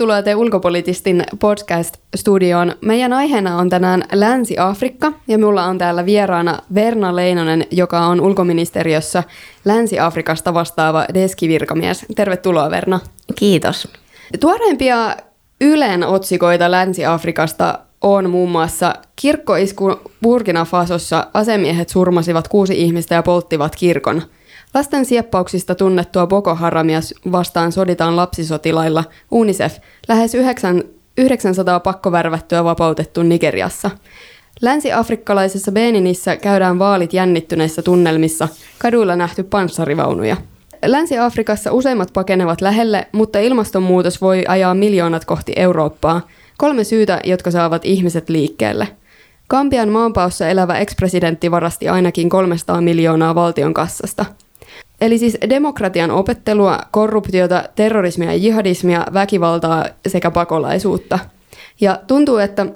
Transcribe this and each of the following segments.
Tervetuloa te Ulkopolitistin podcast-studioon. Meidän aiheena on tänään Länsi-Afrikka ja minulla on täällä vieraana Verna Leinonen, joka on ulkoministeriössä Länsi-Afrikasta vastaava deskivirkamies. Tervetuloa Verna. Kiitos. Tuoreimpia Ylen otsikoita Länsi-Afrikasta on muun muassa kirkkoisku Burkina Fasossa asemiehet surmasivat kuusi ihmistä ja polttivat kirkon. Lasten sieppauksista tunnettua Boko Haramia vastaan soditaan lapsisotilailla UNICEF lähes 900 pakkovärvättyä vapautettu Nigeriassa. Länsi-afrikkalaisessa Beninissä käydään vaalit jännittyneissä tunnelmissa, kaduilla nähty panssarivaunuja. Länsi-Afrikassa useimmat pakenevat lähelle, mutta ilmastonmuutos voi ajaa miljoonat kohti Eurooppaa. Kolme syytä, jotka saavat ihmiset liikkeelle. Kambian maanpaossa elävä ekspresidentti varasti ainakin 300 miljoonaa valtion kassasta. Eli siis demokratian opettelua, korruptiota, terrorismia ja jihadismia, väkivaltaa sekä pakolaisuutta. Ja tuntuu, että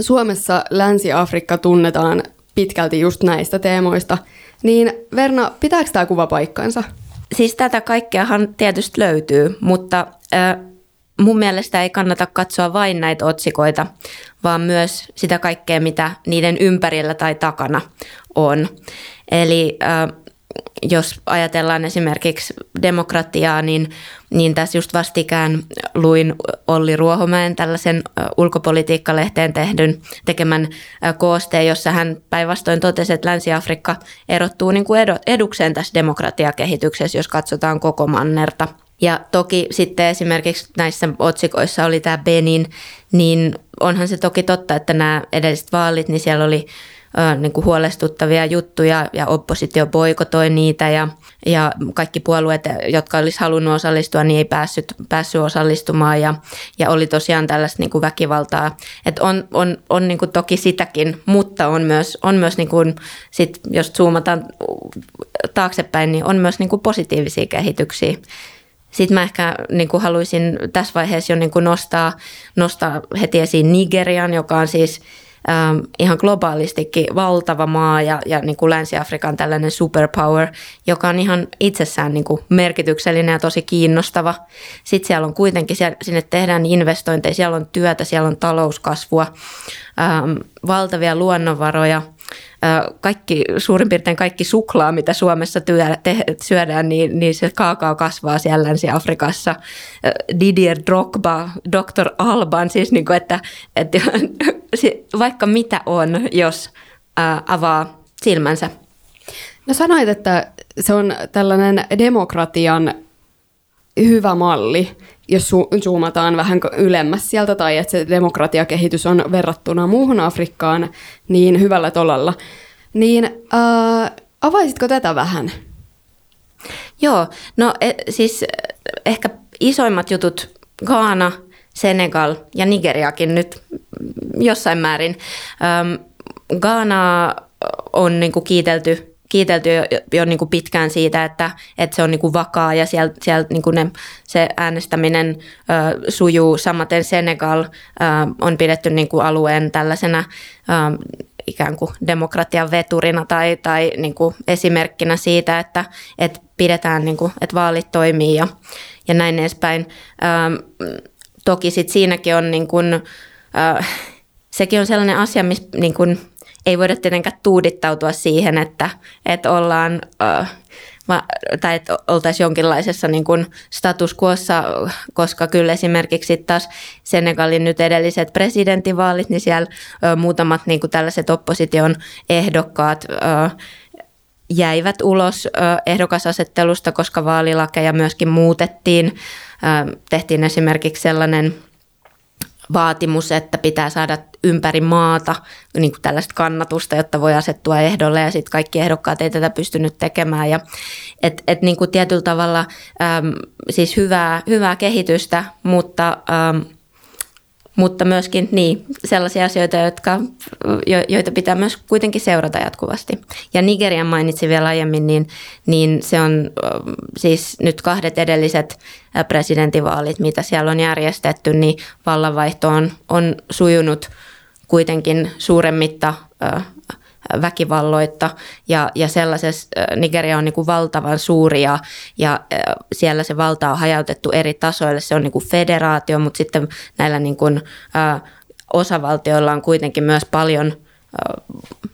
Suomessa Länsi-Afrikka tunnetaan pitkälti just näistä teemoista. Niin Verna, pitääkö tämä kuva paikkansa? Siis tätä kaikkeahan tietysti löytyy, mutta äh, mun mielestä ei kannata katsoa vain näitä otsikoita, vaan myös sitä kaikkea, mitä niiden ympärillä tai takana on. Eli äh, jos ajatellaan esimerkiksi demokratiaa, niin, niin tässä just vastikään luin Olli Ruohomäen tällaisen ulkopolitiikkalehteen tehdyn tekemän koosteen, jossa hän päinvastoin totesi, että Länsi-Afrikka erottuu niin kuin edukseen tässä demokratiakehityksessä, jos katsotaan koko mannerta. Ja toki sitten esimerkiksi näissä otsikoissa oli tämä Benin, niin onhan se toki totta, että nämä edelliset vaalit, niin siellä oli niin kuin huolestuttavia juttuja ja oppositio boikotoi niitä ja, ja kaikki puolueet, jotka olisi halunnut osallistua, niin ei päässyt, päässyt osallistumaan ja, ja oli tosiaan tällaista niin kuin väkivaltaa. Et on on, on niin kuin toki sitäkin, mutta on myös, on myös niin kuin, sit, jos zoomataan taaksepäin, niin on myös niin kuin positiivisia kehityksiä. Sitten mä ehkä niin kuin haluaisin tässä vaiheessa jo niin kuin nostaa, nostaa heti esiin Nigerian, joka on siis – ähm, ihan globaalistikin valtava maa ja, ja niin kuin Länsi-Afrikan tällainen superpower, joka on ihan itsessään niin kuin merkityksellinen ja tosi kiinnostava. Sitten siellä on kuitenkin, siellä, sinne tehdään investointeja, siellä on työtä, siellä on talouskasvua, ähm, valtavia luonnonvaroja – kaikki, suurin piirtein kaikki suklaa, mitä Suomessa työ, te, syödään, niin, niin se kaakao kasvaa siellä Länsi-Afrikassa. Didier Drogba, Dr. Alban, siis niin kuin, että, että vaikka mitä on, jos avaa silmänsä. No sanoit, että se on tällainen demokratian hyvä malli, jos su- zoomataan vähän ylemmäs sieltä, tai että se demokratiakehitys on verrattuna muuhun Afrikkaan niin hyvällä tolalla, niin äh, avaisitko tätä vähän? Joo, no e, siis ehkä isoimmat jutut Gaana, Senegal ja Nigeriakin nyt jossain määrin. Ähm, Gaana on niin kuin kiitelty kiitelty jo, jo niin kuin pitkään siitä, että, että se on niin kuin vakaa ja siellä, siellä niin kuin ne, se äänestäminen ö, sujuu. Samaten Senegal ö, on pidetty niin kuin alueen tällaisena ö, ikään kuin demokratian veturina tai, tai niin kuin esimerkkinä siitä, että, että pidetään, niin kuin, että vaalit toimii ja, ja näin edespäin. Ö, toki sit siinäkin on niin kuin, ö, sekin on sellainen asia, missä niin kuin, ei voida tietenkään tuudittautua siihen, että, että ollaan tai että oltaisiin jonkinlaisessa niin kuin status quossa, koska kyllä esimerkiksi taas Senegalin nyt edelliset presidentinvaalit, niin siellä ö, muutamat niin kuin tällaiset opposition ehdokkaat ö, jäivät ulos ö, ehdokasasettelusta, koska vaalilakeja myöskin muutettiin. Ö, tehtiin esimerkiksi sellainen vaatimus, että pitää saada ympäri maata niin kuin tällaista kannatusta, jotta voi asettua ehdolle ja sitten kaikki ehdokkaat ei tätä pystynyt tekemään. Ja, et, et niin kuin tietyllä tavalla äm, siis hyvää, hyvää kehitystä, mutta äm, mutta myöskin niin, sellaisia asioita, jotka, jo, joita pitää myös kuitenkin seurata jatkuvasti. Ja Nigerian mainitsin vielä aiemmin, niin, niin se on siis nyt kahdet edelliset presidentinvaalit, mitä siellä on järjestetty, niin vallanvaihto on, on sujunut kuitenkin suuremmitta väkivalloitta ja, ja sellaisessa Nigeria on niin kuin valtavan suuri ja, ja siellä se valta on hajautettu eri tasoille. Se on niin kuin federaatio, mutta sitten näillä niin kuin, ä, osavaltioilla on kuitenkin myös paljon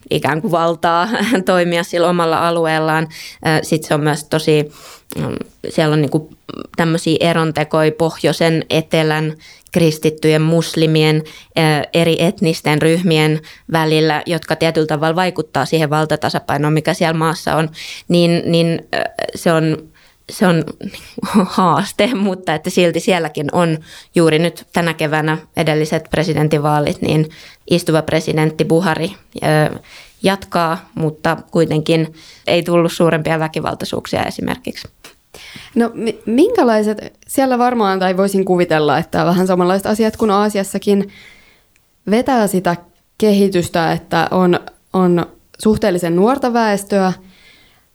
ikään kuin valtaa toimia sillä omalla alueellaan. Sitten se on myös tosi, mm, siellä on niin kuin tämmöisiä erontekoja pohjoisen, etelän, kristittyjen, muslimien, eri etnisten ryhmien välillä, jotka tietyllä tavalla vaikuttaa siihen valtatasapainoon, mikä siellä maassa on, niin, niin se on se on haaste, mutta että silti sielläkin on juuri nyt tänä keväänä edelliset presidentinvaalit, niin istuva presidentti Buhari jatkaa, mutta kuitenkin ei tullut suurempia väkivaltaisuuksia esimerkiksi. No minkälaiset, siellä varmaan, tai voisin kuvitella, että vähän samanlaiset asiat kuin Aasiassakin vetää sitä kehitystä, että on, on suhteellisen nuorta väestöä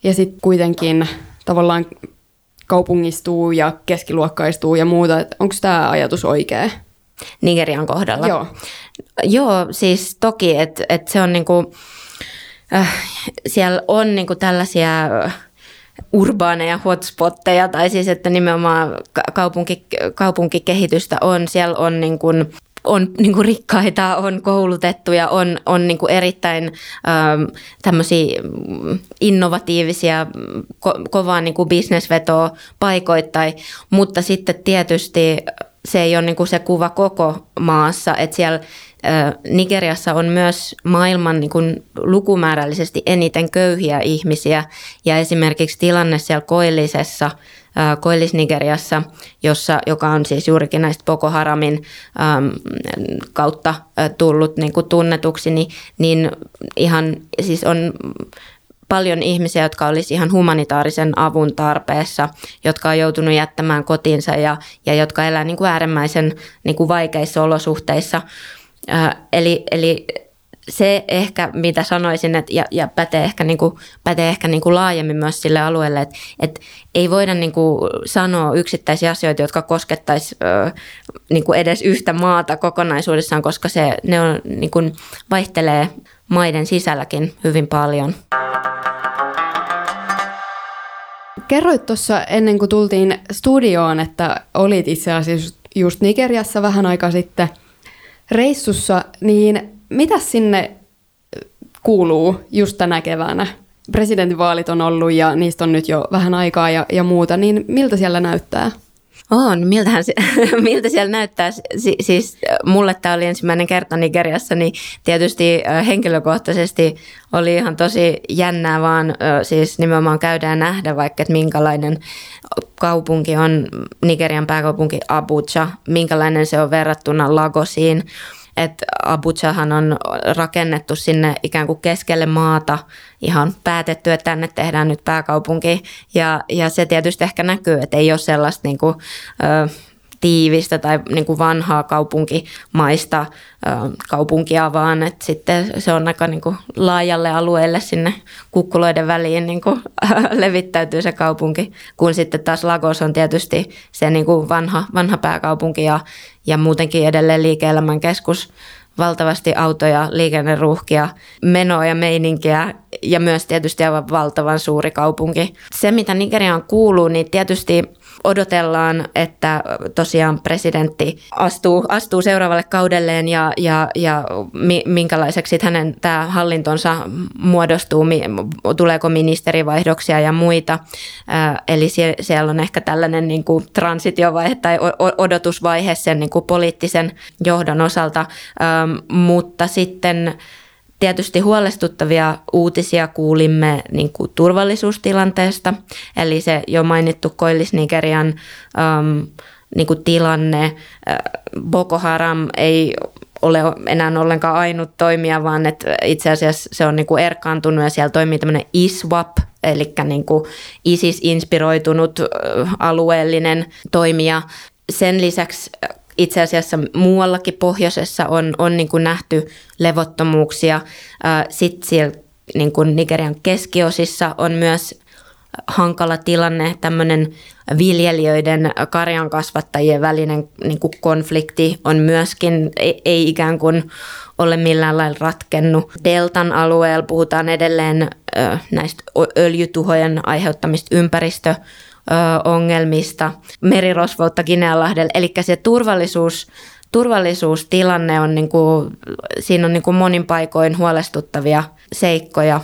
ja sitten kuitenkin tavallaan kaupungistuu ja keskiluokkaistuu ja muuta. Onko tämä ajatus oikea? Nigerian kohdalla? Joo. Joo, siis toki, että et se on niinku, äh, siellä on niinku tällaisia urbaaneja hotspotteja, tai siis että nimenomaan kaupunki, kaupunkikehitystä on. Siellä on niin kuin on niin kuin rikkaita, on koulutettuja, on, on niin kuin erittäin ähm, tämmöisiä innovatiivisia, ko- kovaa niin kuin bisnesvetoa paikoittain, mutta sitten tietysti se ei ole niin kuin se kuva koko maassa, että siellä Nigeriassa on myös maailman niin kuin lukumäärällisesti eniten köyhiä ihmisiä. Ja esimerkiksi tilanne siellä koillisessa Koillis-Nigeriassa, jossa, joka on siis juurikin näistä Boko Haramin äm, kautta tullut niin kuin tunnetuksi, niin, niin ihan siis on paljon ihmisiä, jotka olisi ihan humanitaarisen avun tarpeessa, jotka on joutunut jättämään kotinsa ja, ja jotka elää niin kuin äärimmäisen niin kuin vaikeissa olosuhteissa. Eli, eli se ehkä, mitä sanoisin, että, ja, ja pätee ehkä, niin kuin, pätee ehkä niin kuin laajemmin myös sille alueelle, että, että ei voida niin kuin sanoa yksittäisiä asioita, jotka koskettaisi niin kuin edes yhtä maata kokonaisuudessaan, koska se, ne on, niin kuin, vaihtelee maiden sisälläkin hyvin paljon. Kerroit tuossa ennen kuin tultiin studioon, että olit itse asiassa just Nigeriassa vähän aika sitten reissussa, niin mitä sinne kuuluu just tänä keväänä? Presidentinvaalit on ollut ja niistä on nyt jo vähän aikaa ja, ja muuta, niin miltä siellä näyttää? On, miltähän se, miltä siellä näyttää. Si, siis mulle tämä oli ensimmäinen kerta Nigeriassa, niin tietysti henkilökohtaisesti oli ihan tosi jännää vaan siis nimenomaan käydään nähdä vaikka, että minkälainen kaupunki on Nigerian pääkaupunki Abuja, minkälainen se on verrattuna Lagosiin että Abujahan on rakennettu sinne ikään kuin keskelle maata, ihan päätetty, että tänne tehdään nyt pääkaupunki. Ja, ja se tietysti ehkä näkyy, että ei ole sellaista niin kuin, ö, tiivistä tai niin kuin vanhaa kaupunkimaista kaupunkia, vaan että sitten se on aika niin kuin laajalle alueelle sinne kukkuloiden väliin niin kuin, levittäytyy se kaupunki, kun sitten taas Lagos on tietysti se niin kuin vanha, vanha pääkaupunki ja, ja muutenkin edelleen liike-elämän keskus valtavasti autoja, liikenneruuhkia, menoa ja meininkiä ja myös tietysti aivan valtavan suuri kaupunki. Se, mitä Nigeriaan kuuluu, niin tietysti odotellaan, että tosiaan presidentti astuu, astuu seuraavalle kaudelleen ja, ja, ja minkälaiseksi hänen tämä hallintonsa muodostuu, tuleeko ministerivaihdoksia ja muita. Eli siellä on ehkä tällainen niin kuin transitiovaihe tai odotusvaihe sen niin kuin poliittisen johdon osalta, mutta sitten Tietysti huolestuttavia uutisia kuulimme niin kuin turvallisuustilanteesta, eli se jo mainittu Koillis-Nigerian ähm, niin kuin tilanne. Boko Haram ei ole enää ollenkaan ainut toimija, vaan että itse asiassa se on niin kuin erkaantunut ja siellä toimii tämmöinen ISWAP, eli niin kuin ISIS-inspiroitunut alueellinen toimija. Sen lisäksi itse asiassa muuallakin pohjoisessa on, on niin kuin nähty levottomuuksia. Sitten siellä niin kuin Nigerian keskiosissa on myös hankala tilanne, tämmöinen viljelijöiden, karjan kasvattajien välinen niin kuin konflikti on myöskin, ei, ei ikään kuin ole millään lailla ratkennut. Deltan alueella puhutaan edelleen näistä öljytuhojen aiheuttamista ympäristö ongelmista, merirosvoutta Kinealahdella, eli se turvallisuus, turvallisuustilanne on, niin kuin, siinä on niin kuin monin paikoin huolestuttavia seikkoja.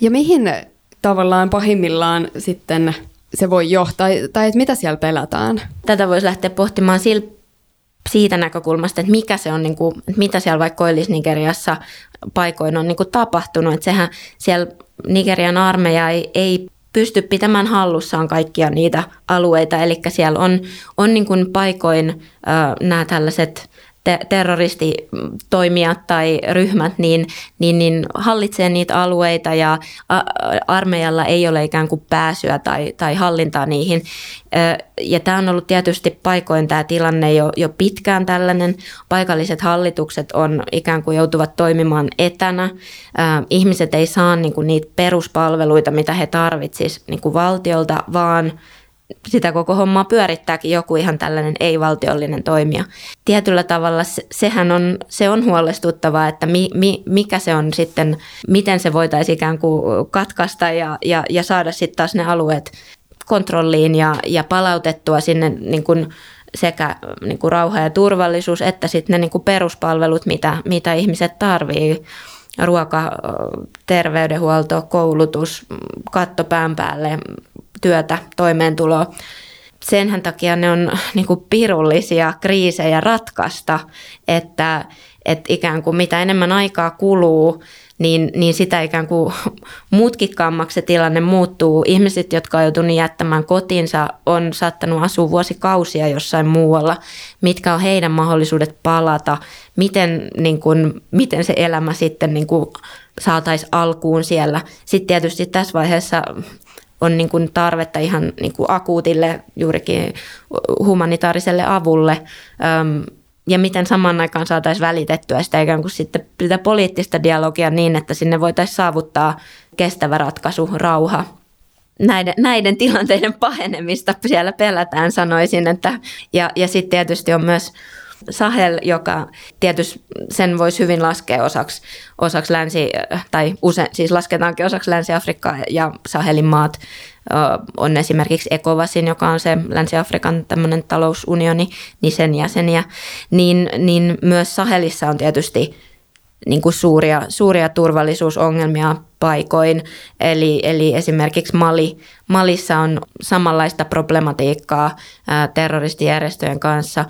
Ja mihin tavallaan pahimmillaan sitten se voi johtaa, tai että mitä siellä pelätään? Tätä voisi lähteä pohtimaan sillä siitä näkökulmasta, että mikä se on, niin kuin, että mitä siellä vaikka Koillis-Nigeriassa paikoin on niin kuin tapahtunut. Että sehän siellä Nigerian armeija ei, ei pysty pitämään hallussaan kaikkia niitä alueita. Eli siellä on, on niin kuin paikoin äh, nämä tällaiset te- terroristitoimijat tai ryhmät, niin, niin, niin hallitsee niitä alueita ja armeijalla ei ole ikään kuin pääsyä tai, tai hallintaa niihin. Ja tämä on ollut tietysti paikoin tämä tilanne jo, jo pitkään tällainen. Paikalliset hallitukset on ikään kuin joutuvat toimimaan etänä. Ihmiset ei saa niin kuin niitä peruspalveluita, mitä he tarvitsisivat niin valtiolta, vaan sitä koko hommaa pyörittääkin joku ihan tällainen ei-valtiollinen toimija. Tietyllä tavalla sehän on, se on huolestuttavaa, että mi, mi, mikä se on sitten, miten se voitaisiin ikään kuin katkaista ja, ja, ja saada sitten taas ne alueet kontrolliin ja, ja palautettua sinne niin kuin sekä niin kuin rauha ja turvallisuus että sitten ne niin kuin peruspalvelut, mitä, mitä ihmiset tarvii ruoka, terveydenhuolto, koulutus, katto pään päälle, työtä, toimeentuloa. Senhän takia ne on niin kuin pirullisia kriisejä ratkaista, että, että ikään kuin mitä enemmän aikaa kuluu, niin, niin sitä ikään kuin mutkikkaammaksi se tilanne muuttuu. Ihmiset, jotka on joutuneet jättämään kotinsa, on saattanut asua vuosikausia jossain muualla. Mitkä on heidän mahdollisuudet palata? Miten, niin kuin, miten se elämä sitten niin saataisiin alkuun siellä? Sitten tietysti tässä vaiheessa on niin kuin tarvetta ihan niin kuin akuutille juurikin humanitaariselle avulle ja miten saman aikaan saataisiin välitettyä sitä ikään kuin sitten sitä poliittista dialogia niin, että sinne voitaisiin saavuttaa kestävä ratkaisu, rauha. Näiden, näiden tilanteiden pahenemista siellä pelätään, sanoisin. Että, ja ja sitten tietysti on myös Sahel, joka tietysti sen voisi hyvin laskea osaksi, osaksi länsi, tai usein, siis lasketaankin osaksi Länsi-Afrikkaa ja Sahelin maat on esimerkiksi ECOWASin, joka on se Länsi-Afrikan tämmöinen talousunioni, niin sen jäseniä, niin, niin myös Sahelissa on tietysti niin kuin suuria, suuria turvallisuusongelmia paikoin. Eli, eli esimerkiksi Mali, Malissa on samanlaista problematiikkaa terroristijärjestöjen kanssa.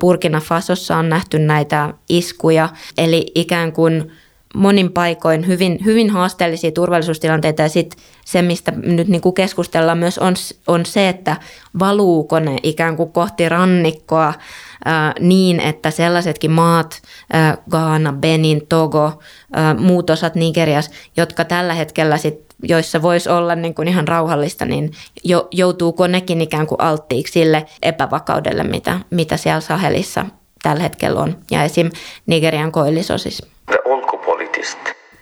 Burkina Fasossa on nähty näitä iskuja, eli ikään kuin monin paikoin hyvin, hyvin haasteellisia turvallisuustilanteita ja sitten se, mistä nyt niin kuin keskustellaan myös on, on se, että valuuko ne ikään kuin kohti rannikkoa ää, niin, että sellaisetkin maat, Ghana, Benin, Togo, muut osat Nigerias, jotka tällä hetkellä sit, joissa voisi olla niin kuin ihan rauhallista, niin jo, joutuuko nekin ikään kuin alttiiksi sille epävakaudelle, mitä, mitä siellä Sahelissa tällä hetkellä on. Ja esim. Nigerian koillisosissa.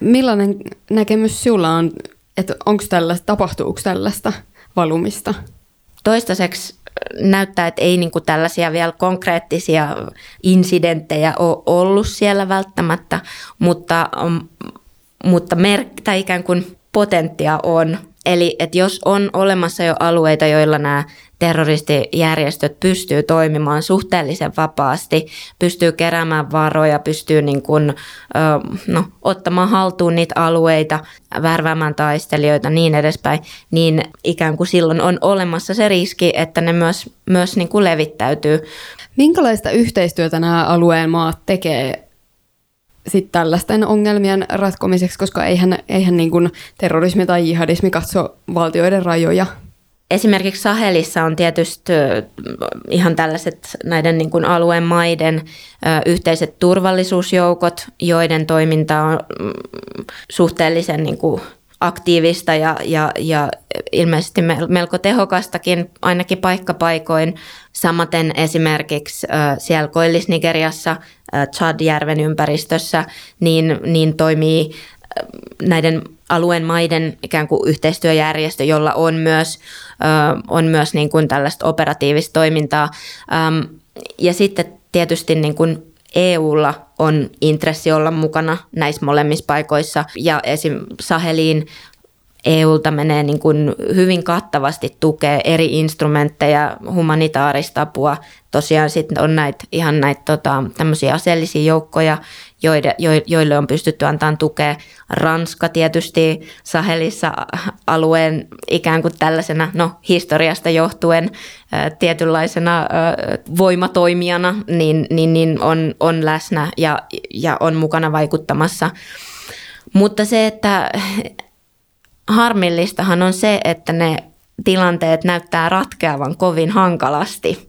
Millainen näkemys sinulla on, että onko tällaista, tapahtuuko tällaista valumista? Toistaiseksi näyttää, että ei niin kuin tällaisia vielä konkreettisia insidenttejä ole ollut siellä välttämättä, mutta, mutta mer- tai ikään kuin potenttia on. Eli että jos on olemassa jo alueita, joilla nämä terroristijärjestöt pystyy toimimaan suhteellisen vapaasti, pystyy keräämään varoja, pystyy niin kuin, no, ottamaan haltuun niitä alueita, värväämään taistelijoita niin edespäin, niin ikään kuin silloin on olemassa se riski, että ne myös, myös niin kuin levittäytyy. Minkälaista yhteistyötä nämä alueen maat tekee sitten tällaisten ongelmien ratkomiseksi, koska eihän, eihän niin kuin terrorismi tai jihadismi katso valtioiden rajoja? Esimerkiksi Sahelissa on tietysti ihan tällaiset näiden niin kuin alueen maiden yhteiset turvallisuusjoukot, joiden toiminta on mm, suhteellisen niin kuin aktiivista ja, ja, ja ilmeisesti melko tehokastakin, ainakin paikkapaikoin. Samaten esimerkiksi siellä Koillis-Nigeriassa, Chad-järven ympäristössä, niin, niin toimii näiden alueen maiden ikään kuin yhteistyöjärjestö, jolla on myös, on myös niin kuin tällaista operatiivista toimintaa. Ja sitten tietysti niin kuin EUlla on intressi olla mukana näissä molemmissa paikoissa ja esim. Saheliin EUlta menee niin kuin hyvin kattavasti tukea eri instrumentteja, humanitaarista apua. Tosiaan sitten on näitä, ihan näitä tota, tämmöisiä aseellisia joukkoja, joille, joille on pystytty antamaan tukea. Ranska tietysti Sahelissa alueen ikään kuin tällaisena, no historiasta johtuen tietynlaisena voimatoimijana, niin, niin, niin on, on läsnä ja, ja on mukana vaikuttamassa. Mutta se, että harmillistahan on se, että ne tilanteet näyttää ratkeavan kovin hankalasti.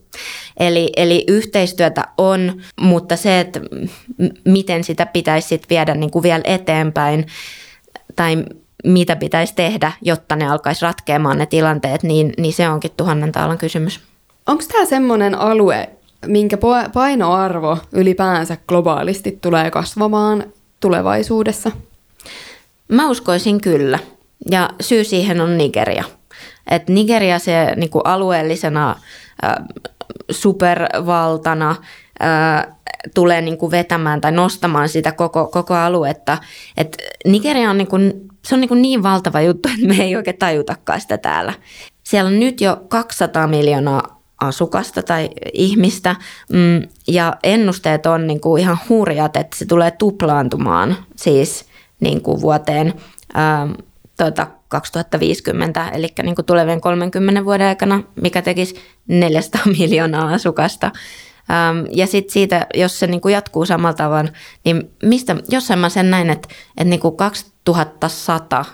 Eli, eli yhteistyötä on, mutta se, että miten sitä pitäisi sit viedä niin kuin vielä eteenpäin tai mitä pitäisi tehdä, jotta ne alkaisi ratkeamaan ne tilanteet, niin, niin se onkin tuhannen taalan kysymys. Onko tämä semmoinen alue, minkä painoarvo ylipäänsä globaalisti tulee kasvamaan tulevaisuudessa? Mä uskoisin kyllä. Ja syy siihen on Nigeria. Et Nigeria se niinku alueellisena äh, supervaltana äh, tulee niinku vetämään tai nostamaan sitä koko, koko aluetta. Et Nigeria on, niinku, se on niinku niin valtava juttu, että me ei oikein tajutakaan sitä täällä. Siellä on nyt jo 200 miljoonaa asukasta tai ihmistä mm, ja ennusteet on niinku ihan hurjat, että se tulee tuplaantumaan siis niinku vuoteen ähm, tuota, 2050, eli niin kuin tulevien 30 vuoden aikana, mikä tekisi 400 miljoonaa asukasta. Ja sitten siitä, jos se niin kuin jatkuu samalla tavalla, niin mistä, jossain mä sen näin, että, että niin kuin 2100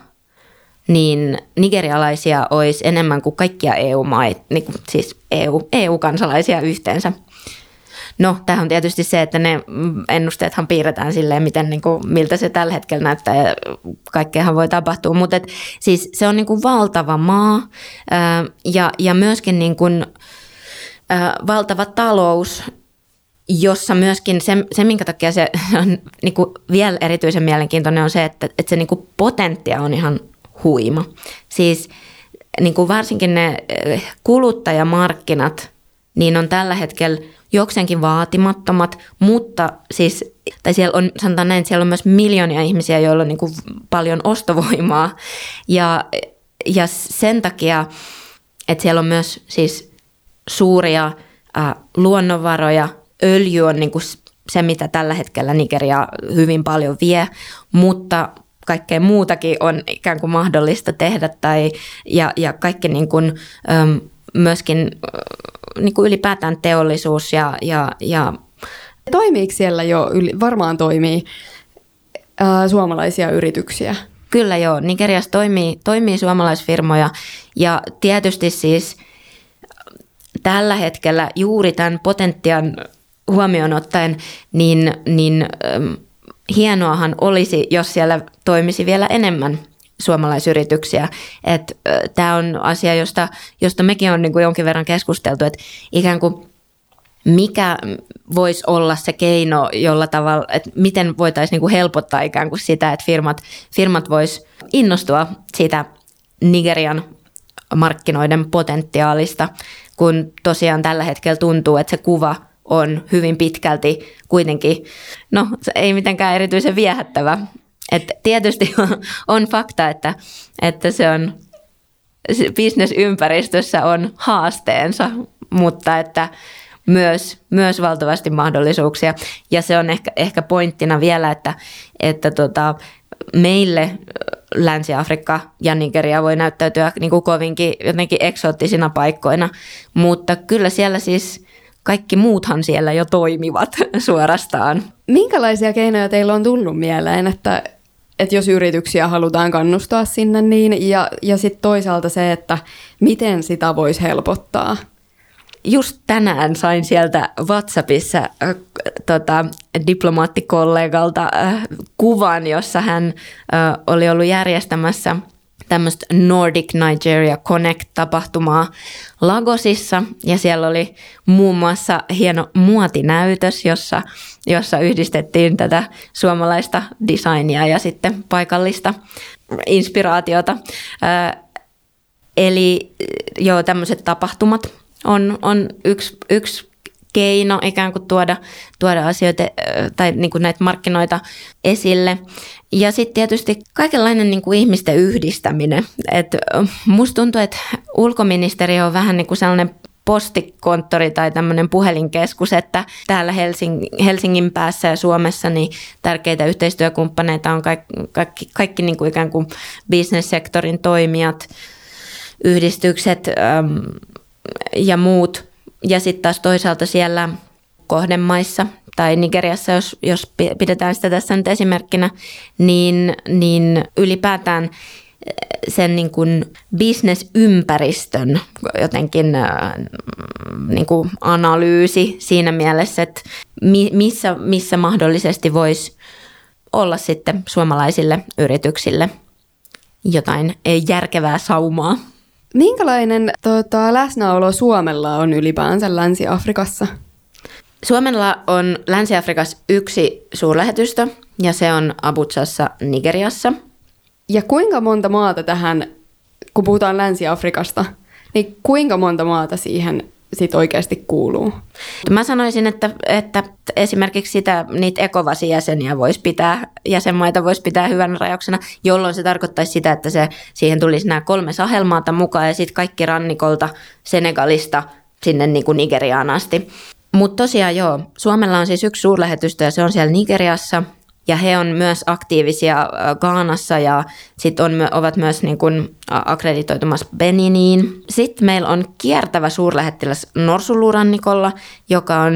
niin nigerialaisia olisi enemmän kuin kaikkia EU-maita, niin siis EU, EU-kansalaisia yhteensä. No, tämä on tietysti se, että ne ennusteethan piirretään silleen, miten, niin kuin, miltä se tällä hetkellä näyttää ja kaikkeahan voi tapahtua. Mutta siis se on niin kuin valtava maa ää, ja, ja myöskin niin kuin, ää, valtava talous, jossa myöskin se, se minkä takia se on niin kuin vielä erityisen mielenkiintoinen on se, että, että se niin kuin potentia on ihan huima. Siis niin kuin varsinkin ne kuluttajamarkkinat, niin on tällä hetkellä – jokseenkin vaatimattomat, mutta siis, tai siellä on, sanotaan näin, että siellä on myös miljoonia ihmisiä, joilla on niin kuin paljon ostovoimaa. Ja, ja sen takia, että siellä on myös siis suuria äh, luonnonvaroja, öljy on niin kuin se, mitä tällä hetkellä Nigeria hyvin paljon vie, mutta kaikkea muutakin on ikään kuin mahdollista tehdä tai, ja, ja kaikki niin kuin, äm, myöskin niin kuin ylipäätään teollisuus ja, ja, ja Toimiiko siellä jo, yli, varmaan toimii ää, suomalaisia yrityksiä? Kyllä joo, Nigeriassa toimii, toimii suomalaisfirmoja. Ja tietysti siis tällä hetkellä juuri tämän potentiaan huomioon ottaen, niin, niin ähm, hienoahan olisi, jos siellä toimisi vielä enemmän suomalaisyrityksiä. Tämä on asia, josta, josta mekin on niin kuin jonkin verran keskusteltu, että ikään kuin mikä voisi olla se keino, jolla tavalla, että miten voitaisiin niin kuin helpottaa ikään kuin sitä, että firmat, firmat vois innostua siitä Nigerian markkinoiden potentiaalista, kun tosiaan tällä hetkellä tuntuu, että se kuva on hyvin pitkälti kuitenkin, no ei mitenkään erityisen viehättävä et tietysti on, on fakta, että, että se on bisnesympäristössä on haasteensa, mutta että myös, myös valtavasti mahdollisuuksia. Ja se on ehkä, ehkä pointtina vielä, että, että tota, meille Länsi-Afrikka ja Nigeria voi näyttäytyä niin kuin kovinkin jotenkin eksoottisina paikkoina, mutta kyllä siellä siis kaikki muuthan siellä jo toimivat suorastaan. Minkälaisia keinoja teillä on tullut mieleen, että että jos yrityksiä halutaan kannustaa sinne niin, ja, ja sitten toisaalta se, että miten sitä voisi helpottaa. Just tänään sain sieltä WhatsAppissa äh, tota, diplomaattikollegalta äh, kuvan, jossa hän äh, oli ollut järjestämässä tämmöistä Nordic Nigeria Connect-tapahtumaa Lagosissa ja siellä oli muun muassa hieno muotinäytös, jossa, jossa yhdistettiin tätä suomalaista designia ja sitten paikallista inspiraatiota. Eli joo, tämmöiset tapahtumat on, on yksi, yksi keino ikään kuin tuoda, tuoda asioita tai niin kuin näitä markkinoita esille. Ja sitten tietysti kaikenlainen niin kuin ihmisten yhdistäminen. Et musta tuntuu, että ulkoministeriö on vähän niin kuin sellainen postikonttori tai tämmöinen puhelinkeskus, että täällä Helsing, Helsingin päässä ja Suomessa niin tärkeitä yhteistyökumppaneita on kaikki, kaikki, kaikki niin kuin ikään kuin bisnessektorin toimijat, yhdistykset äm, ja muut. Ja sitten taas toisaalta siellä kohdemaissa tai Nigeriassa, jos, jos pidetään sitä tässä nyt esimerkkinä, niin, niin ylipäätään eh, sen niin kuin bisnesympäristön jotenkin äh, niin kuin analyysi siinä mielessä, että missä, missä mahdollisesti voisi olla sitten suomalaisille yrityksille jotain järkevää saumaa. Minkälainen tota, läsnäolo Suomella on ylipäänsä Länsi-Afrikassa? Suomella on Länsi-Afrikassa yksi suurlähetystö ja se on Abutsassa Nigeriassa. Ja kuinka monta maata tähän, kun puhutaan Länsi-Afrikasta, niin kuinka monta maata siihen sit oikeasti kuuluu? Mä sanoisin, että, että esimerkiksi sitä, niitä ECOWAS-jäseniä voisi pitää, jäsenmaita voisi pitää hyvänä rajauksena, jolloin se tarkoittaisi sitä, että se, siihen tulisi nämä kolme sahelmaata mukaan ja sitten kaikki rannikolta Senegalista sinne niin kuin Nigeriaan asti. Mutta tosiaan joo, Suomella on siis yksi suurlähetystö ja se on siellä Nigeriassa – ja he on myös aktiivisia Gaanassa ja sit on, ovat myös niin kuin akkreditoitumassa Beniniin. Sitten meillä on kiertävä suurlähettiläs Norsulurannikolla, joka on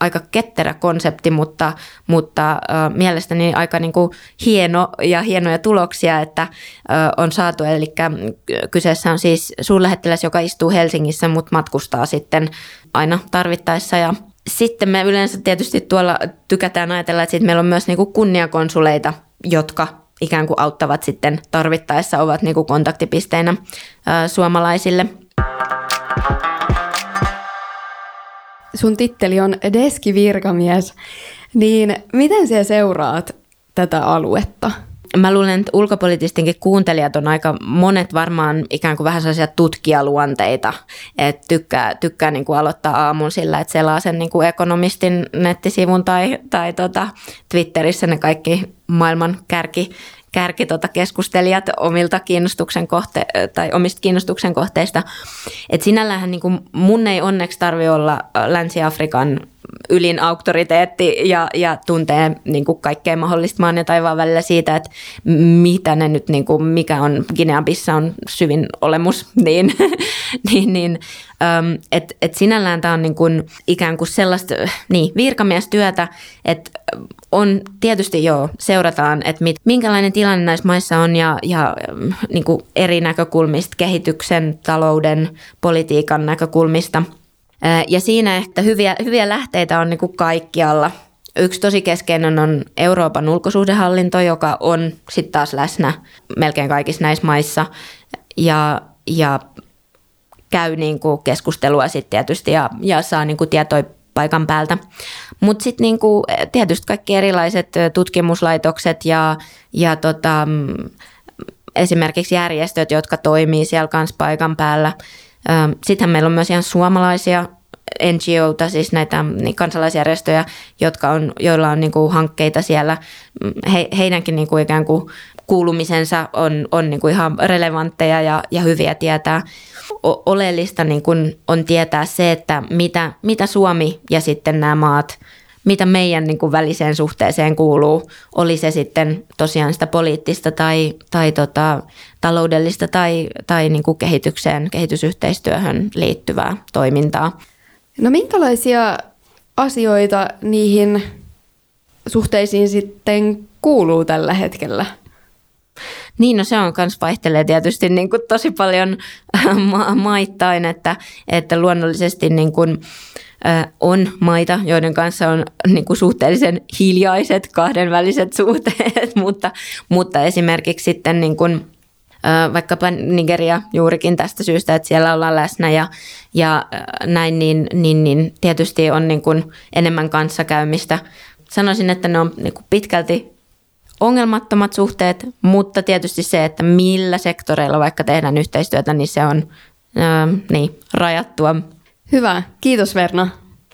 aika ketterä konsepti, mutta, mutta äh, mielestäni aika niin kuin hieno ja hienoja tuloksia, että äh, on saatu. Eli kyseessä on siis suurlähettiläs, joka istuu Helsingissä, mutta matkustaa sitten aina tarvittaessa ja sitten me yleensä tietysti tuolla tykätään ajatella, että meillä on myös niinku kunniakonsuleita, jotka ikään kuin auttavat sitten tarvittaessa, ovat niinku kontaktipisteinä suomalaisille. Sun titteli on deskivirkamies, niin miten sä seuraat tätä aluetta? mä luulen, että ulkopoliittistenkin kuuntelijat on aika monet varmaan ikään kuin vähän sellaisia tutkijaluonteita, että tykkää, tykkää niin kuin aloittaa aamun sillä, että selaa sen niin kuin ekonomistin nettisivun tai, tai tota Twitterissä ne kaikki maailman kärki, kärki tota keskustelijat omilta kiinnostuksen kohte, tai omista kiinnostuksen kohteista. Et sinällähän niin mun ei onneksi tarvi olla Länsi-Afrikan ylin auktoriteetti ja, ja tuntee niin kuin kaikkea mahdollista maan ja taivaan välillä siitä, että mitä ne nyt, niin kuin, mikä on Gineabissa on syvin olemus, niin, niin, niin että et sinällään tämä on niin kuin ikään kuin sellaista niin, virkamiestyötä, että on tietysti joo, seurataan, että mit, minkälainen tilanne näissä maissa on ja, ja niin kuin eri näkökulmista, kehityksen, talouden, politiikan näkökulmista – ja siinä ehkä hyviä, hyviä lähteitä on niin kuin kaikkialla. Yksi tosi keskeinen on Euroopan ulkosuhdehallinto, joka on sitten taas läsnä melkein kaikissa näissä maissa ja, ja käy niin kuin keskustelua sitten tietysti ja, ja saa niin kuin tietoja paikan päältä. Mutta sitten niin kuin tietysti kaikki erilaiset tutkimuslaitokset ja, ja tota, esimerkiksi järjestöt, jotka toimii siellä kanssa paikan päällä – Sittenhän meillä on myös ihan suomalaisia NGOta, siis näitä niin kansalaisjärjestöjä, jotka on, joilla on niin kuin hankkeita siellä. He, heidänkin niin kuin ikään kuin kuulumisensa on, on niin kuin ihan relevantteja ja, ja hyviä tietää. O, oleellista niin kuin on tietää se, että mitä, mitä Suomi ja sitten nämä maat – mitä meidän niin kuin väliseen suhteeseen kuuluu, oli se sitten tosiaan sitä poliittista tai, tai tota, taloudellista tai, tai niin kuin kehitykseen, kehitysyhteistyöhön liittyvää toimintaa. No minkälaisia asioita niihin suhteisiin sitten kuuluu tällä hetkellä? Niin, no se on myös vaihtelee tietysti niin kuin tosi paljon ma- maittain, että, että luonnollisesti niin kuin, on maita, joiden kanssa on niin kuin suhteellisen hiljaiset kahdenväliset suhteet, mutta, mutta esimerkiksi sitten niin kuin, vaikkapa Nigeria juurikin tästä syystä, että siellä ollaan läsnä ja, ja näin, niin, niin, niin tietysti on niin kuin enemmän kanssakäymistä. Sanoisin, että ne on niin kuin pitkälti ongelmattomat suhteet, mutta tietysti se, että millä sektoreilla vaikka tehdään yhteistyötä, niin se on ää, niin, rajattua. Hyvä. Kiitos Verna.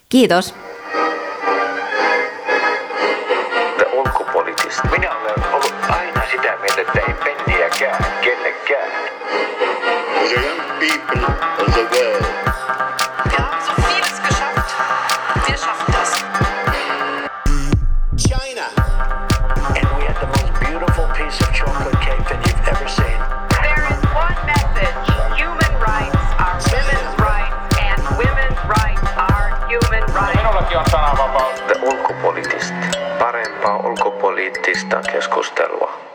Kiitos. Ulkopoliittista. Minä olen ollut aina sitä mieltä, että ei penniäkään the young people of the world, poliittista keskustelua.